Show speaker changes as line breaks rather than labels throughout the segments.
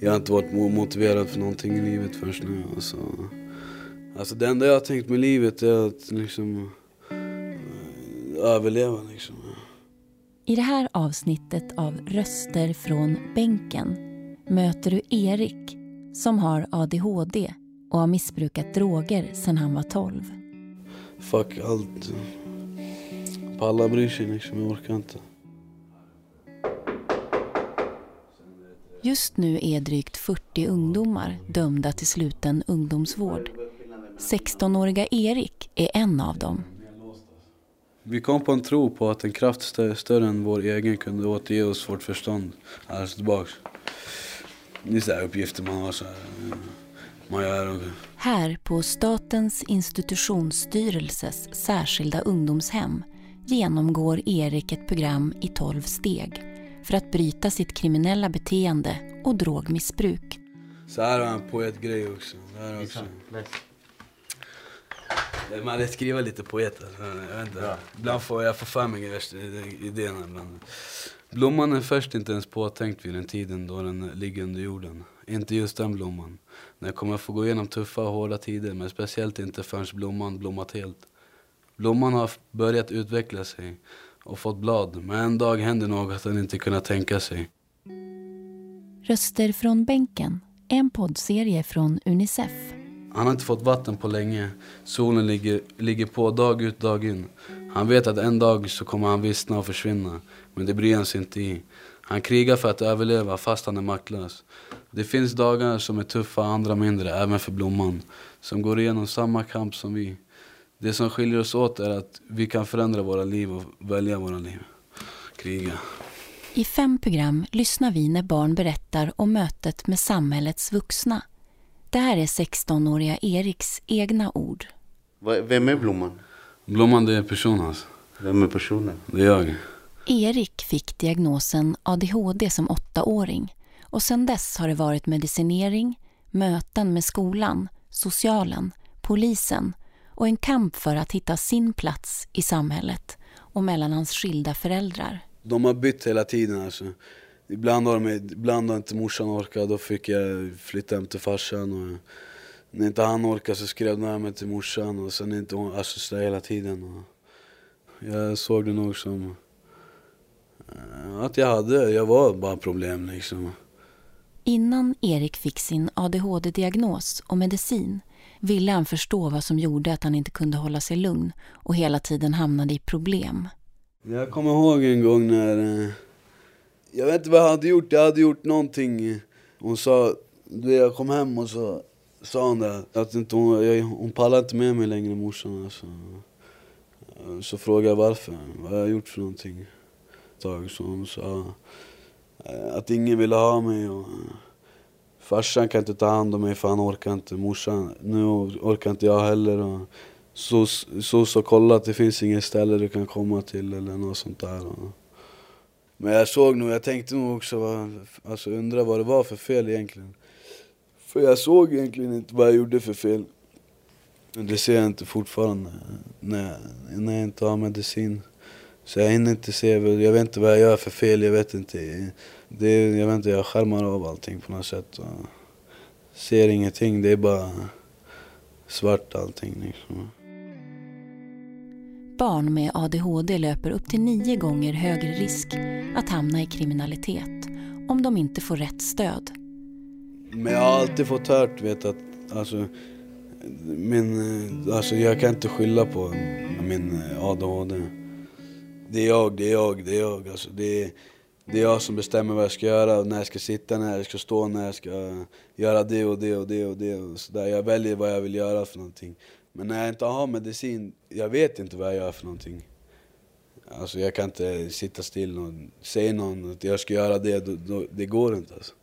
jag har inte varit motiverad för någonting i livet först nu. Alltså, alltså det enda jag har tänkt med livet är att liksom eh, överleva liksom.
I det här avsnittet av Röster från bänken möter du Erik som har ADHD och har missbrukat droger sedan han var 12.
Fuck allt. Palla bryr sig liksom, jag orkar inte.
Just nu är drygt 40 ungdomar dömda till sluten ungdomsvård. 16-åriga Erik är en av dem.
Vi kom på en tro på att en kraft större än vår egen kunde återge oss vårt förstånd. Alltså tillbaks. Det är så här uppgifter man har så här, man gör.
Här på Statens institutionsstyrelses särskilda ungdomshem genomgår Erik ett program i 12 steg för att bryta sitt kriminella beteende och drogmissbruk.
Så här har han poetgrej också. Här också. Man är skriva lite poet. Alltså. Jag vet inte. Ibland får jag få för mig idéerna. Men blomman är först inte ens påtänkt vid den tiden då den ligger under jorden. Inte just den blomman. Den kommer få gå igenom tuffa och hårda tider men speciellt inte förrän blomman blommat helt. Blomman har börjat utveckla sig och fått blad men en dag händer något han inte kunnat tänka sig.
Röster från bänken, en poddserie från Unicef.
Han har inte fått vatten på länge. Solen ligger, ligger på dag ut dag in. Han vet att en dag så kommer han vissna och försvinna. Men det bryr han sig inte i. Han krigar för att överleva fast han är maktlös. Det finns dagar som är tuffa, andra mindre, även för Blomman. Som går igenom samma kamp som vi. Det som skiljer oss åt är att vi kan förändra våra liv och välja våra liv. Kriga.
I fem program lyssnar vi när barn berättar om mötet med samhällets vuxna. Det här är 16-åriga Eriks egna ord.
Vem är Blomman?
Blomman det är personen. Alltså.
Vem är personen?
Det är jag.
Erik fick diagnosen ADHD som åttaåring och sedan dess har det varit medicinering, möten med skolan, socialen, polisen och en kamp för att hitta sin plats i samhället och mellan hans skilda föräldrar.
De har bytt hela tiden alltså. Ibland har, de, ibland har inte morsan orkat, då fick jag flytta hem till farsan. Och när inte han orkade så skrev jag mig till morsan och sen inte hon, alltså så hela tiden. Och jag såg det nog som eh, att jag hade, jag var bara problem liksom.
Innan Erik fick sin ADHD-diagnos och medicin ville han förstå vad som gjorde att han inte kunde hålla sig lugn och hela tiden hamnade i problem.
Jag kommer ihåg en gång när, eh, jag vet inte vad jag hade gjort, jag hade gjort någonting. Hon sa, du jag kom hem och så sa hon det, att inte hon, jag, hon pallar inte med mig längre morsan alltså. Så frågade jag varför, vad har jag gjort för någonting? Tag, så hon sa eh, att ingen ville ha mig och Farsan kan inte ta hand om mig för han orkar inte. Morsan, nu orkar inte jag heller. Och så, så, så kolla att det finns inget ställe du kan komma till eller något sånt där. Men jag såg nog, jag tänkte nog också, alltså undra vad det var för fel egentligen. För jag såg egentligen inte vad jag gjorde för fel. Det ser jag inte fortfarande när, när jag inte har medicin. Så jag hinner inte se, jag vet inte vad jag gör för fel, jag vet inte. Det, jag vet inte, jag skärmar av allting på något sätt. Och ser ingenting, det är bara svart allting. Liksom.
Barn med ADHD löper upp till nio gånger högre risk att hamna i kriminalitet om de inte får rätt stöd.
Men jag har alltid fått hört vet, att alltså, min, alltså, jag kan inte skylla på min ADHD. Det är jag, det är jag, det är jag. Alltså, det är, det är jag som bestämmer vad jag ska göra, när jag ska sitta, när jag ska stå, när jag ska göra det och det och det och det. Och så där. Jag väljer vad jag vill göra för någonting. Men när jag inte har medicin, jag vet inte vad jag gör för någonting. Alltså jag kan inte sitta still och säga någon att jag ska göra det, då, då, det går inte alltså.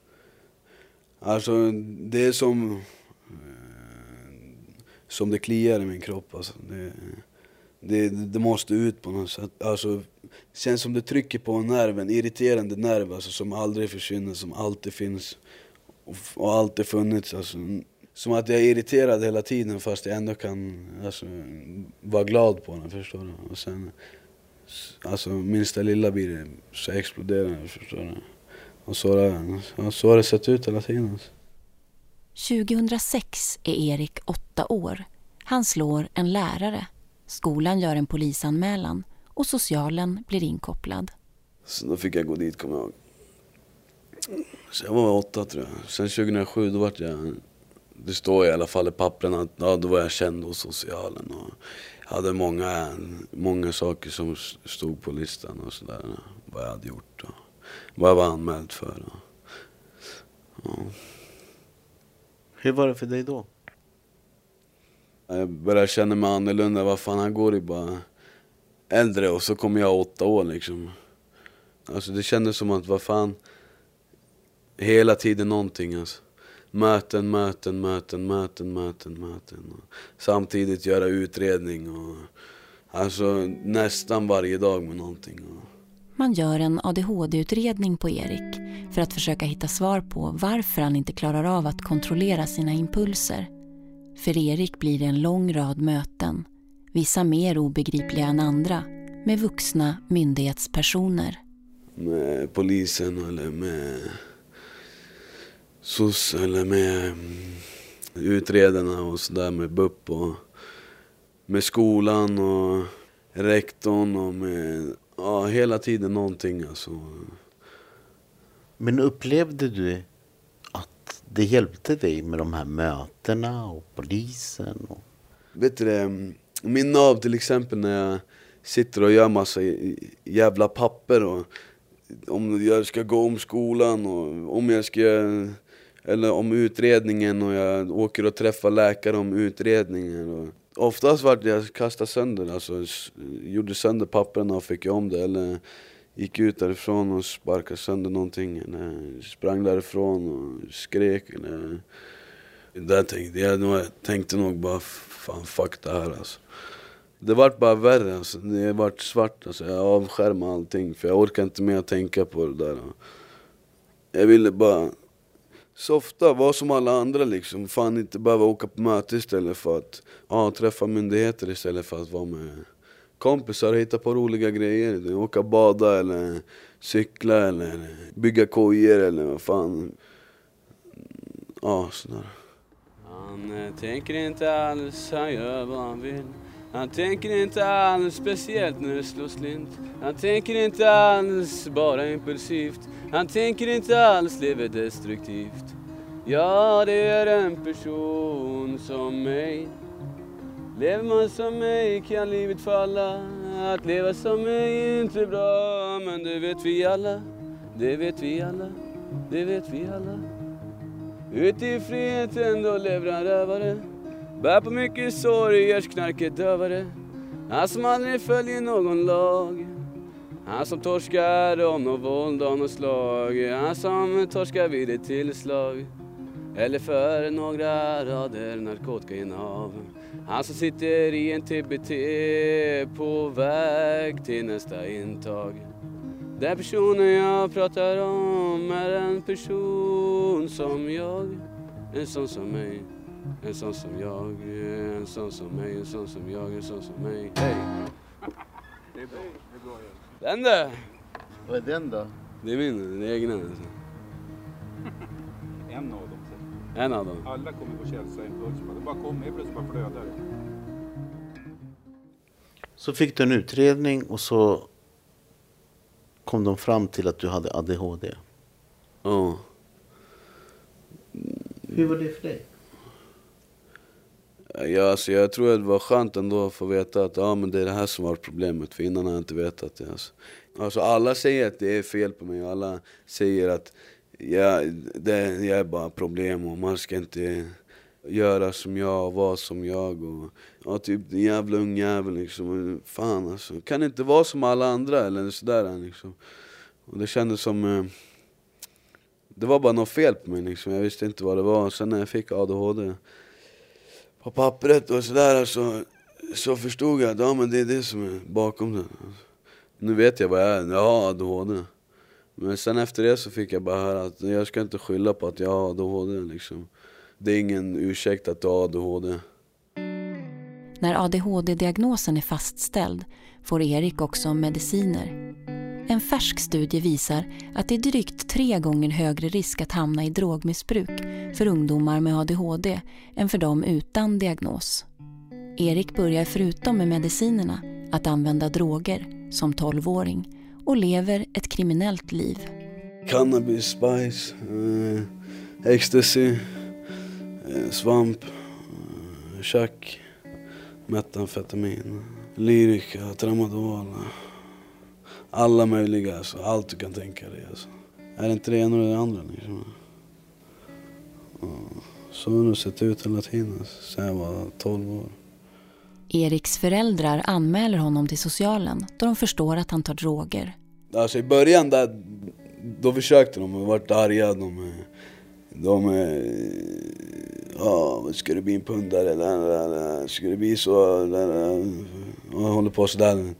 Alltså det är som, eh, som det kliar i min kropp alltså. Det, det, det, måste ut på något sätt. Alltså, känns som det trycker på en nerv, en irriterande nerv alltså, som aldrig försvinner, som alltid finns och, och alltid funnits. Alltså, som att jag är irriterad hela tiden fast jag ändå kan alltså, vara glad på den, förstår du? Och sen, alltså minsta lilla blir det så exploderar den. förstår du? Och så, har det- så har det sett ut hela tiden. Alltså.
2006 är Erik åtta år. Han slår en lärare. Skolan gör en polisanmälan och socialen blir inkopplad.
Så då fick jag gå dit, kommer jag ihåg. Så jag var åtta tror jag. Sen 2007 då vart jag... Det står i alla fall i pappren att ja, då var jag känd hos socialen. Och jag hade många, många saker som stod på listan och sådär. Vad jag hade gjort och vad jag var anmäld för. Och, ja.
Hur var det för dig då?
Jag började känna mig annorlunda. Vad fan, han går ju bara äldre och så kommer jag åtta år liksom. Alltså det kändes som att, vad fan, hela tiden någonting alltså. Möten, möten, möten, möten, möten, möten. Och samtidigt göra utredning och alltså nästan varje dag med någonting. Och,
Man gör en ADHD-utredning på Erik för att försöka hitta svar på varför han inte klarar av att kontrollera sina impulser. För Erik blir det en lång rad möten, vissa mer obegripliga än andra, med vuxna myndighetspersoner.
med polisen eller med SOS eller med mm, utredarna och sådär med BUP och med skolan och rektorn och med, ja hela tiden någonting alltså.
Men upplevde du det hjälpte dig med de här mötena och polisen? Och...
Vet du det, min nav till exempel när jag sitter och gör massa jävla papper och om jag ska gå om skolan och om jag ska eller om utredningen och jag åker och träffar läkare om utredningen. Och oftast vart jag kastade sönder, alltså gjorde sönder papperna och fick om det eller gick ut därifrån och sparkade sönder någonting eller sprang därifrån och skrek eller där tänkte jag, jag tänkte nog bara fan fuck det här alltså. Det vart bara värre alltså. Det vart svart alltså. Jag avskärmade allting för jag orkar inte mer tänka på det där. Jag ville bara softa, vara som alla andra liksom. Fan inte behöva åka på möte istället för att ja, träffa myndigheter istället för att vara med kompisar och hitta på roliga grejer. Åka bada eller cykla eller bygga kojor eller vad fan. Ja, sådär. Han eh, tänker inte alls, han gör vad han vill. Han tänker inte alls speciellt när det slår slint. Han tänker inte alls bara impulsivt. Han tänker inte alls lever destruktivt. Ja, det är en person som mig. Lever man som mig kan livet falla. Att leva som mig är inte bra, men det vet vi alla. Det vet vi alla. Det vet vi alla. Ute i friheten då lever han rövare Bär på mycket sorg, görs knarket dövare Han som aldrig följer någon lag Han som torskar om något våld och något slag Han som torskar vid ett tillslag Eller för några rader narkotikainnehav han som sitter i en TBT på väg till nästa intag den personen jag pratar om är en person som jag En sån som mig En sån som jag En sån som mig En sån som jag En sån som mig Hej! Den där!
Vad är den då?
Det är min, den egna alltså.
En av dem. Alla kommer på Källsa impuls. Det bara kommer helt plötsligt bara flödar det.
Så fick du en utredning och så kom de fram till att du hade ADHD.
Ja.
Hur var det för dig?
Ja, alltså jag tror att det var skönt ändå att få veta att ja, men det är det här som var problemet, för innan har jag inte vetat det. Alltså. Alltså, alla säger att det är fel på mig, alla säger att Ja, det, jag är bara problem och man ska inte göra som jag, och vara som jag och ja, typ en jävla ung jävel liksom. Fan alltså, kan inte vara som alla andra eller sådär liksom. Och det kändes som eh, det var bara något fel på mig liksom. Jag visste inte vad det var. Sen när jag fick ADHD på pappret och sådär så, så förstod jag att ja, men det är det som är bakom det. Nu vet jag vad jag är, jag har ADHD. Men sen efter det så fick jag bara höra att jag ska inte skylla på att jag har ADHD liksom. Det är ingen ursäkt att du har ADHD.
När ADHD-diagnosen är fastställd får Erik också mediciner. En färsk studie visar att det är drygt tre gånger högre risk att hamna i drogmissbruk för ungdomar med ADHD än för dem utan diagnos. Erik börjar förutom med medicinerna att använda droger som 12-åring och lever ett kriminellt liv.
Cannabis, spice, eh, ecstasy, eh, svamp, eh, chack, metamfetamin, lyrika, tramadol. Alla möjliga, alltså, allt du kan tänka dig. Alltså. Är det inte det ena eller det andra liksom? Så har det sett ut hela tiden, alltså, sen jag var 12 år.
Eriks föräldrar anmäler honom till socialen då de förstår att han tar droger.
Alltså i början där, då försökte de, de vart arga. De, de, eh, ja, ska det bli en pundare? Eller, ska det bli så? Eller, och jag håller på sådär.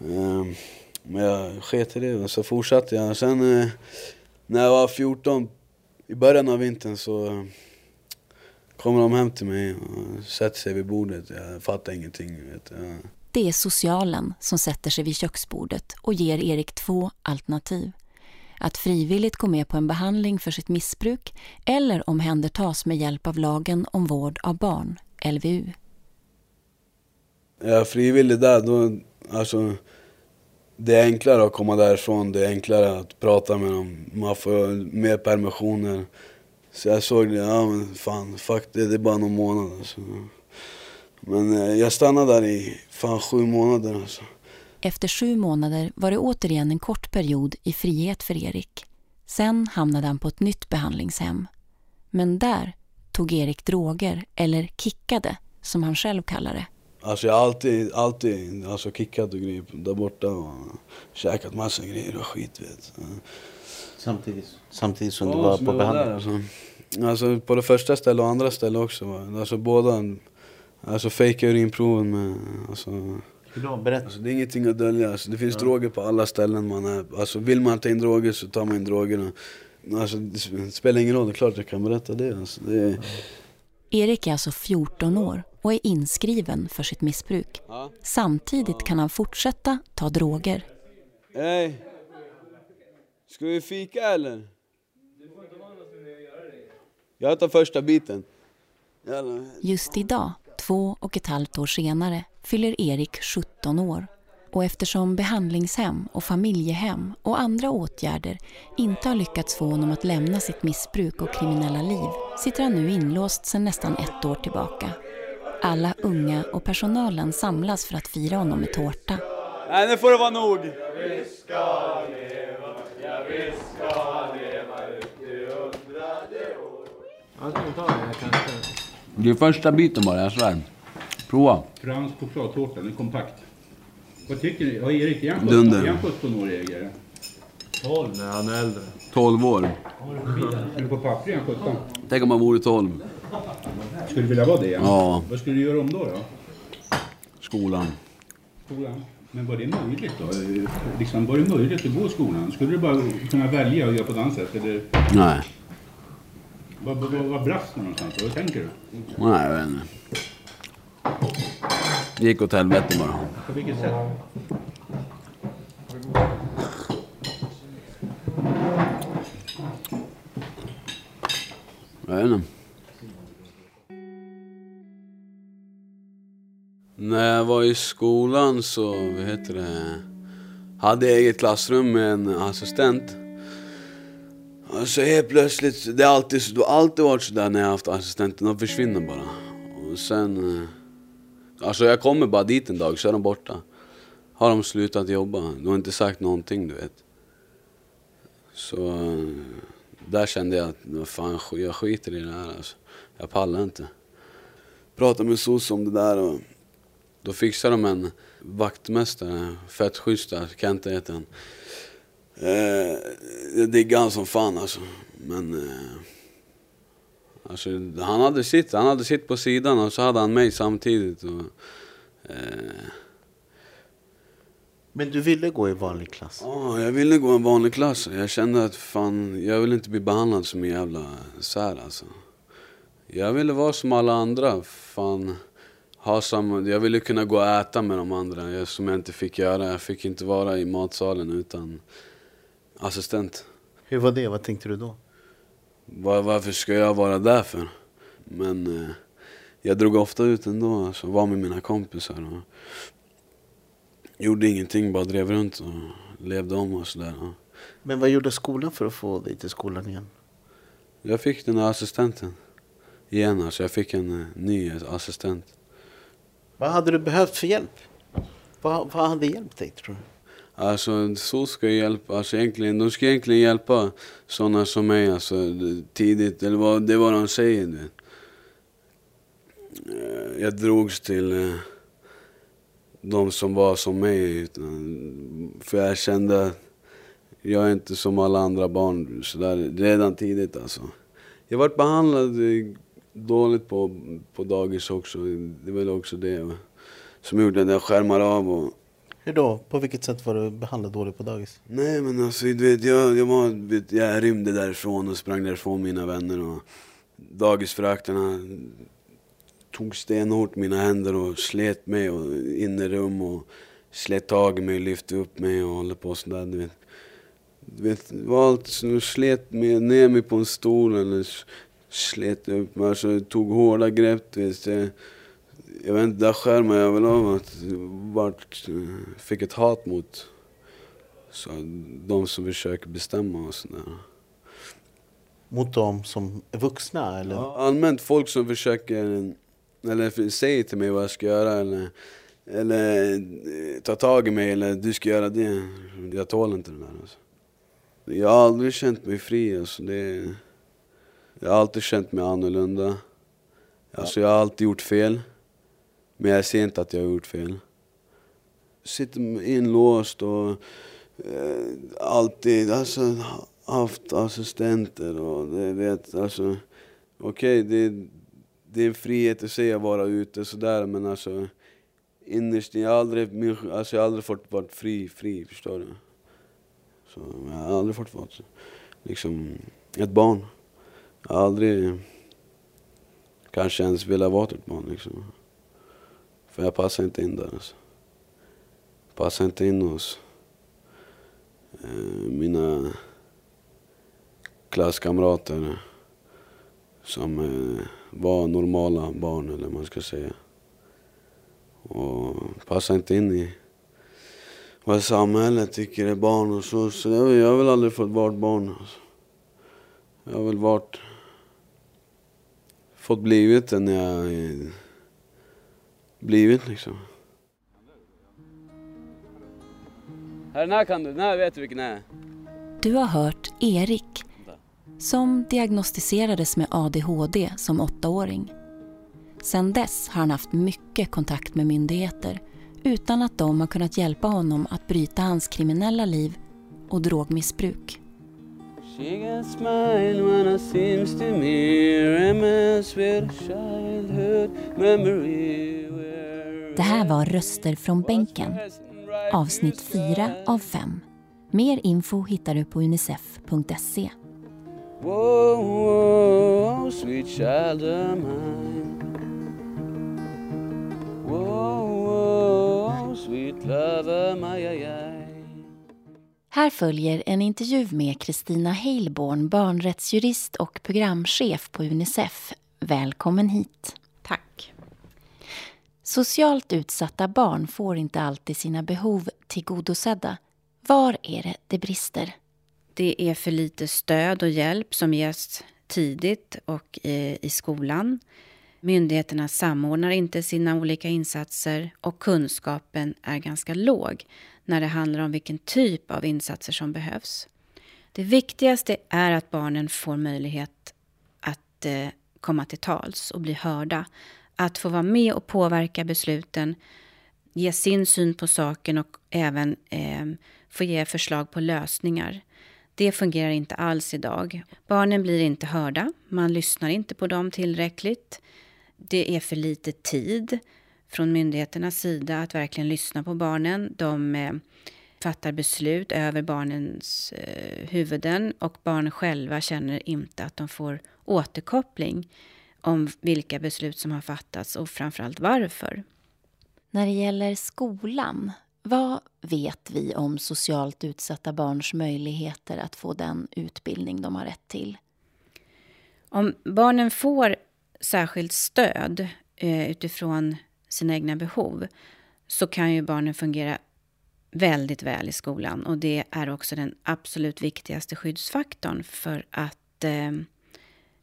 Ehm, men jag sket i det och så fortsatte jag. Sen eh, när jag var 14, i början av vintern så kommer de hem till mig och sätter sig vid bordet. Jag fattar ingenting. Vet jag.
Det är socialen som sätter sig vid köksbordet och ger Erik två alternativ. Att frivilligt gå med på en behandling för sitt missbruk eller omhändertas med hjälp av lagen om vård av barn, LVU.
Är jag frivillig där, då, alltså, det är enklare att komma därifrån, det är enklare att prata med dem, man får mer permissioner. Så jag såg det, ja men fan, fuck det, det är bara någon månad alltså. Men eh, jag stannade där i fan sju månader alltså.
Efter sju månader var det återigen en kort period i frihet för Erik. Sen hamnade han på ett nytt behandlingshem. Men där tog Erik droger, eller kickade, som han själv kallar det.
Alltså jag har alltid, alltid alltså kickat och grejer där borta och käkat massa grejer och skit vet.
Samtidigt, samtidigt som
Ja,
du var
som
på behandling.
där, alltså. alltså på det första stället och andra stället också. va. Alltså båda, alltså fejka urinproven med, alltså,
Hur då? Berätta.
alltså det är ingenting att dölja. Alltså, det finns droger på alla ställen man är. Alltså vill man ta in droger så tar man in drogerna. Alltså det spelar ingen roll, det är klart jag kan berätta det. Alltså, det är...
Erik är alltså 14 år och är inskriven för sitt missbruk.
Ja.
Samtidigt kan han fortsätta ta droger.
Hej! Ska vi fika eller? Jag tar första biten. Jävlar.
Just idag, två och ett halvt år senare, fyller Erik 17 år. Och eftersom behandlingshem och familjehem och andra åtgärder inte har lyckats få honom att lämna sitt missbruk och kriminella liv sitter han nu inlåst sedan nästan ett år tillbaka. Alla unga och personalen samlas för att fira honom med tårta.
Nej, nu får det vara nog!
Det är första biten bara, jag svär. Prova.
Fransk chokladtårta, den är kompakt. Vad tycker ni? Ja, Erik, han
Dunder.
17, är han 17 år ägare?
12 när han är äldre.
12 år.
Men på papper är han 17.
Tänk om man vore 12.
Skulle du vilja vara det?
Ja.
Vad skulle du göra om då? då?
Skolan.
Skolan? Men var det möjligt då? Liksom, var det möjligt att gå i skolan? Skulle du bara kunna välja att göra på ett annat sätt? Eller
Nej.
vad, vad, vad, brast någonstans? Vad tänker du?
Nej, jag vet inte. Det gick åt helvete bara.
På vilket sätt?
Jag vet inte.
När jag var i skolan så, vad heter det, hade jag eget klassrum med en assistent. Och så helt plötsligt, det har alltid, det har alltid varit sådär när jag haft assistenter, de försvinner bara. Och sen, eh, alltså jag kommer bara dit en dag så är de borta. Har de slutat jobba, de har inte sagt någonting du vet. Så eh, där kände jag att, vad fan, jag skiter i det här alltså. Jag pallar inte. Pratade med SOS om det där och då fixade de en vaktmästare, fett schysst där, Kent heter han. Eh, jag diggar han som fan alltså. Men eh, alltså, han hade sitt, han hade sitt på sidan och så hade han mig samtidigt. Och, eh,
Men du ville gå i vanlig klass?
Ja, jag ville gå en vanlig klass. Jag kände att fan, jag vill inte bli behandlad som en jävla sär alltså. Jag ville vara som alla andra. Fan, ha samma, jag ville kunna gå och äta med de andra, jag- som jag inte fick göra. Jag fick inte vara i matsalen utan assistent.
Hur var det? Vad tänkte du då?
Var, varför ska jag vara där för? Men eh, jag drog ofta ut ändå, alltså, var med mina kompisar och gjorde ingenting, bara drev runt och levde om och sådär.
Men vad gjorde skolan för att få dig till skolan igen?
Jag fick den här assistenten igen, alltså jag fick en eh, ny assistent.
Vad hade du behövt för hjälp? Vad, vad hade hjälpt dig tror du?
Alltså så ska jag hjälpa, alltså egentligen, de ska egentligen hjälpa sådana som mig alltså, tidigt, eller vad, det är vad de säger. Du. Eh, jag drogs till eh, de som var som mig, utan, för jag kände att jag är inte som alla andra barn, så där, redan tidigt alltså. Jag varit behandlad dåligt på, på dagis också, det var väl också det som gjorde att jag skärmade av och
Hur då? På vilket sätt var du behandlad dåligt på dagis?
Nej men alltså du vet, jag, jag, var, vet, jag rymde därifrån och sprang därifrån mina vänner och dagisfröknarna tog stenhårt mina händer och slet mig och in i rum och slet tag i mig, lyfte upp mig och håller på sådär du vet. Du vet, allt som slet mig, ner mig på en stol eller slet upp mig, alltså tog hårda grepp vet. Jag, jag vet inte, där skärmar jag väl av att vart, fick ett hat mot så de som försöker bestämma och sådär.
Mot dem som är vuxna eller?
Ja, allmänt folk som försöker, eller säger till mig vad jag ska göra eller, eller eh, ta tag i mig eller du ska göra det. Jag tål inte det där alltså. Jag har aldrig känt mig fri alltså. Det, jag har alltid känt mig annorlunda. Alltså jag har alltid gjort fel. Men jag ser inte att jag har gjort fel. Sitter inlåst och eh, alltid alltså, haft assistenter och det vet alltså. Okej, det, det är en frihet i sig att vara ute sådär men alltså innerst inne, jag har aldrig, alltså, jag har aldrig fått vara fri, fri, förstår du? Så jag har aldrig fått vara liksom ett barn. Jag har aldrig kanske ens velat vara typ ett barn liksom. För jag passar inte in där alltså. Passar inte in hos eh, mina klasskamrater som eh, var normala barn eller vad man ska säga. Och passar inte in i vad samhället tycker är barn och så. Så jag, jag har väl aldrig fått vara barn. Alltså. Jag har väl varit... Fått blivit det när jag är blivit liksom. Den här kan du, den här vet du vilken det är.
Du har hört Erik som diagnostiserades med ADHD som åttaåring. Sedan dess har han haft mycket kontakt med myndigheter utan att de har kunnat hjälpa honom att bryta hans kriminella liv och drogmissbruk.
She can smile when it seems to me Reminisce with childhood memory
Det här var Röster från bänken, avsnitt 4 av 5. Mer info hittar du på unicef.se.
Whoa, whoa, sweet child of mine Whoa, whoa, sweet love of my ay, ay.
Här följer en intervju med Kristina Heilborn, barnrättsjurist och programchef på Unicef. Välkommen hit.
Tack.
Socialt utsatta barn får inte alltid sina behov tillgodosedda. Var är det det brister?
Det är för lite stöd och hjälp som ges tidigt och i, i skolan. Myndigheterna samordnar inte sina olika insatser och kunskapen är ganska låg när det handlar om vilken typ av insatser som behövs. Det viktigaste är att barnen får möjlighet att eh, komma till tals och bli hörda. Att få vara med och påverka besluten, ge sin syn på saken och även eh, få ge förslag på lösningar. Det fungerar inte alls idag. Barnen blir inte hörda, man lyssnar inte på dem tillräckligt. Det är för lite tid från myndigheternas sida att verkligen lyssna på barnen. De eh, fattar beslut över barnens eh, huvuden och barnen själva känner inte att de får återkoppling om vilka beslut som har fattats och framförallt varför.
När det gäller skolan, vad vet vi om socialt utsatta barns möjligheter att få den utbildning de har rätt till?
Om barnen får särskilt stöd eh, utifrån sina egna behov så kan ju barnen fungera väldigt väl i skolan. Och det är också den absolut viktigaste skyddsfaktorn för att eh,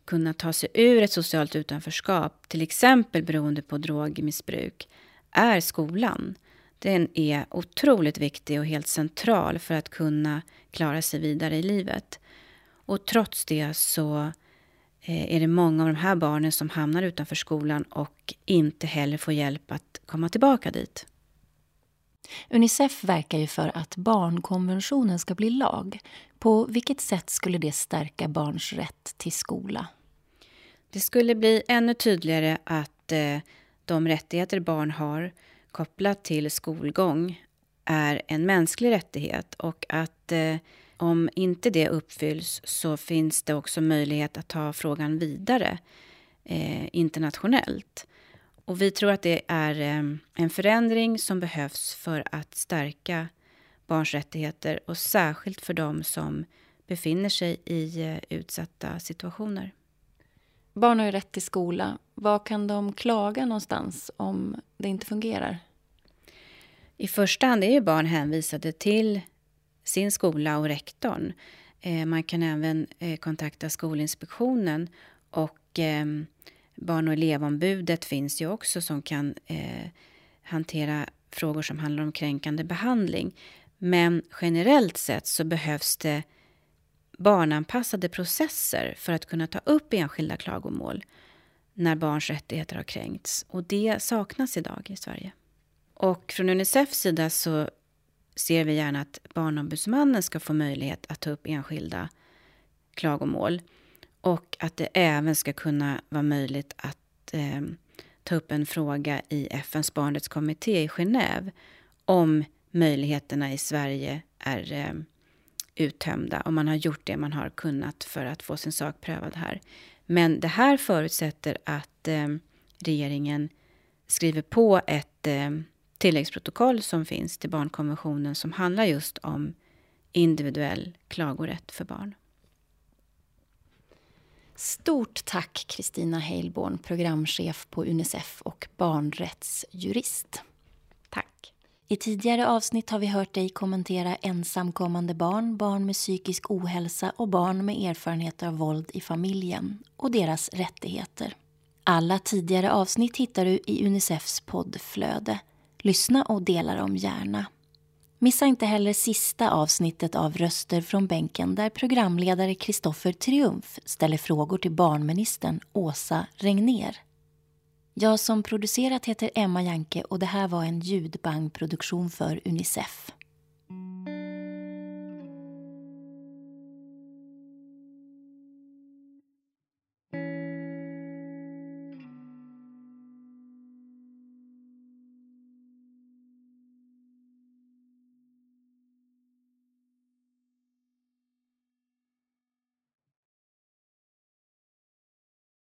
kunna ta sig ur ett socialt utanförskap, till exempel beroende på drogmissbruk, är skolan. Den är otroligt viktig och helt central för att kunna klara sig vidare i livet. Och trots det så är det många av de här barnen som hamnar utanför skolan och inte heller får hjälp att komma tillbaka dit.
Unicef verkar ju för att barnkonventionen ska bli lag. På vilket sätt skulle det stärka barns rätt till skola?
Det skulle bli ännu tydligare att eh, de rättigheter barn har kopplat till skolgång är en mänsklig rättighet och att eh, om inte det uppfylls så finns det också möjlighet att ta frågan vidare eh, internationellt. Och vi tror att det är eh, en förändring som behövs för att stärka barns rättigheter och särskilt för dem som befinner sig i eh, utsatta situationer.
Barn har ju rätt till skola. Var kan de klaga någonstans om det inte fungerar?
I första hand är ju barn hänvisade till sin skola och rektorn. Eh, man kan även eh, kontakta Skolinspektionen och eh, Barn och elevombudet finns ju också som kan hantera frågor som handlar om kränkande behandling. Men generellt sett så behövs det barnanpassade processer för att kunna ta upp enskilda klagomål när barns rättigheter har kränkts. Och det saknas idag i Sverige. Och från Unicefs sida så ser vi gärna att Barnombudsmannen ska få möjlighet att ta upp enskilda klagomål. Och att det även ska kunna vara möjligt att eh, ta upp en fråga i FNs barnrättskommitté i Genève om möjligheterna i Sverige är eh, uttömda, om man har gjort det man har kunnat för att få sin sak prövad här. Men det här förutsätter att eh, regeringen skriver på ett eh, tilläggsprotokoll som finns till barnkonventionen som handlar just om individuell klagorätt för barn.
Stort tack Kristina Heilborn, programchef på Unicef och barnrättsjurist.
Tack.
I tidigare avsnitt har vi hört dig kommentera ensamkommande barn, barn med psykisk ohälsa och barn med erfarenheter av våld i familjen och deras rättigheter. Alla tidigare avsnitt hittar du i Unicefs poddflöde. Lyssna och dela dem gärna. Missa inte heller sista avsnittet av Röster från bänken där programledare Kristoffer Triumf ställer frågor till barnministern Åsa Regner. Jag som producerat heter Emma Janke och det här var en ljudbangproduktion för Unicef.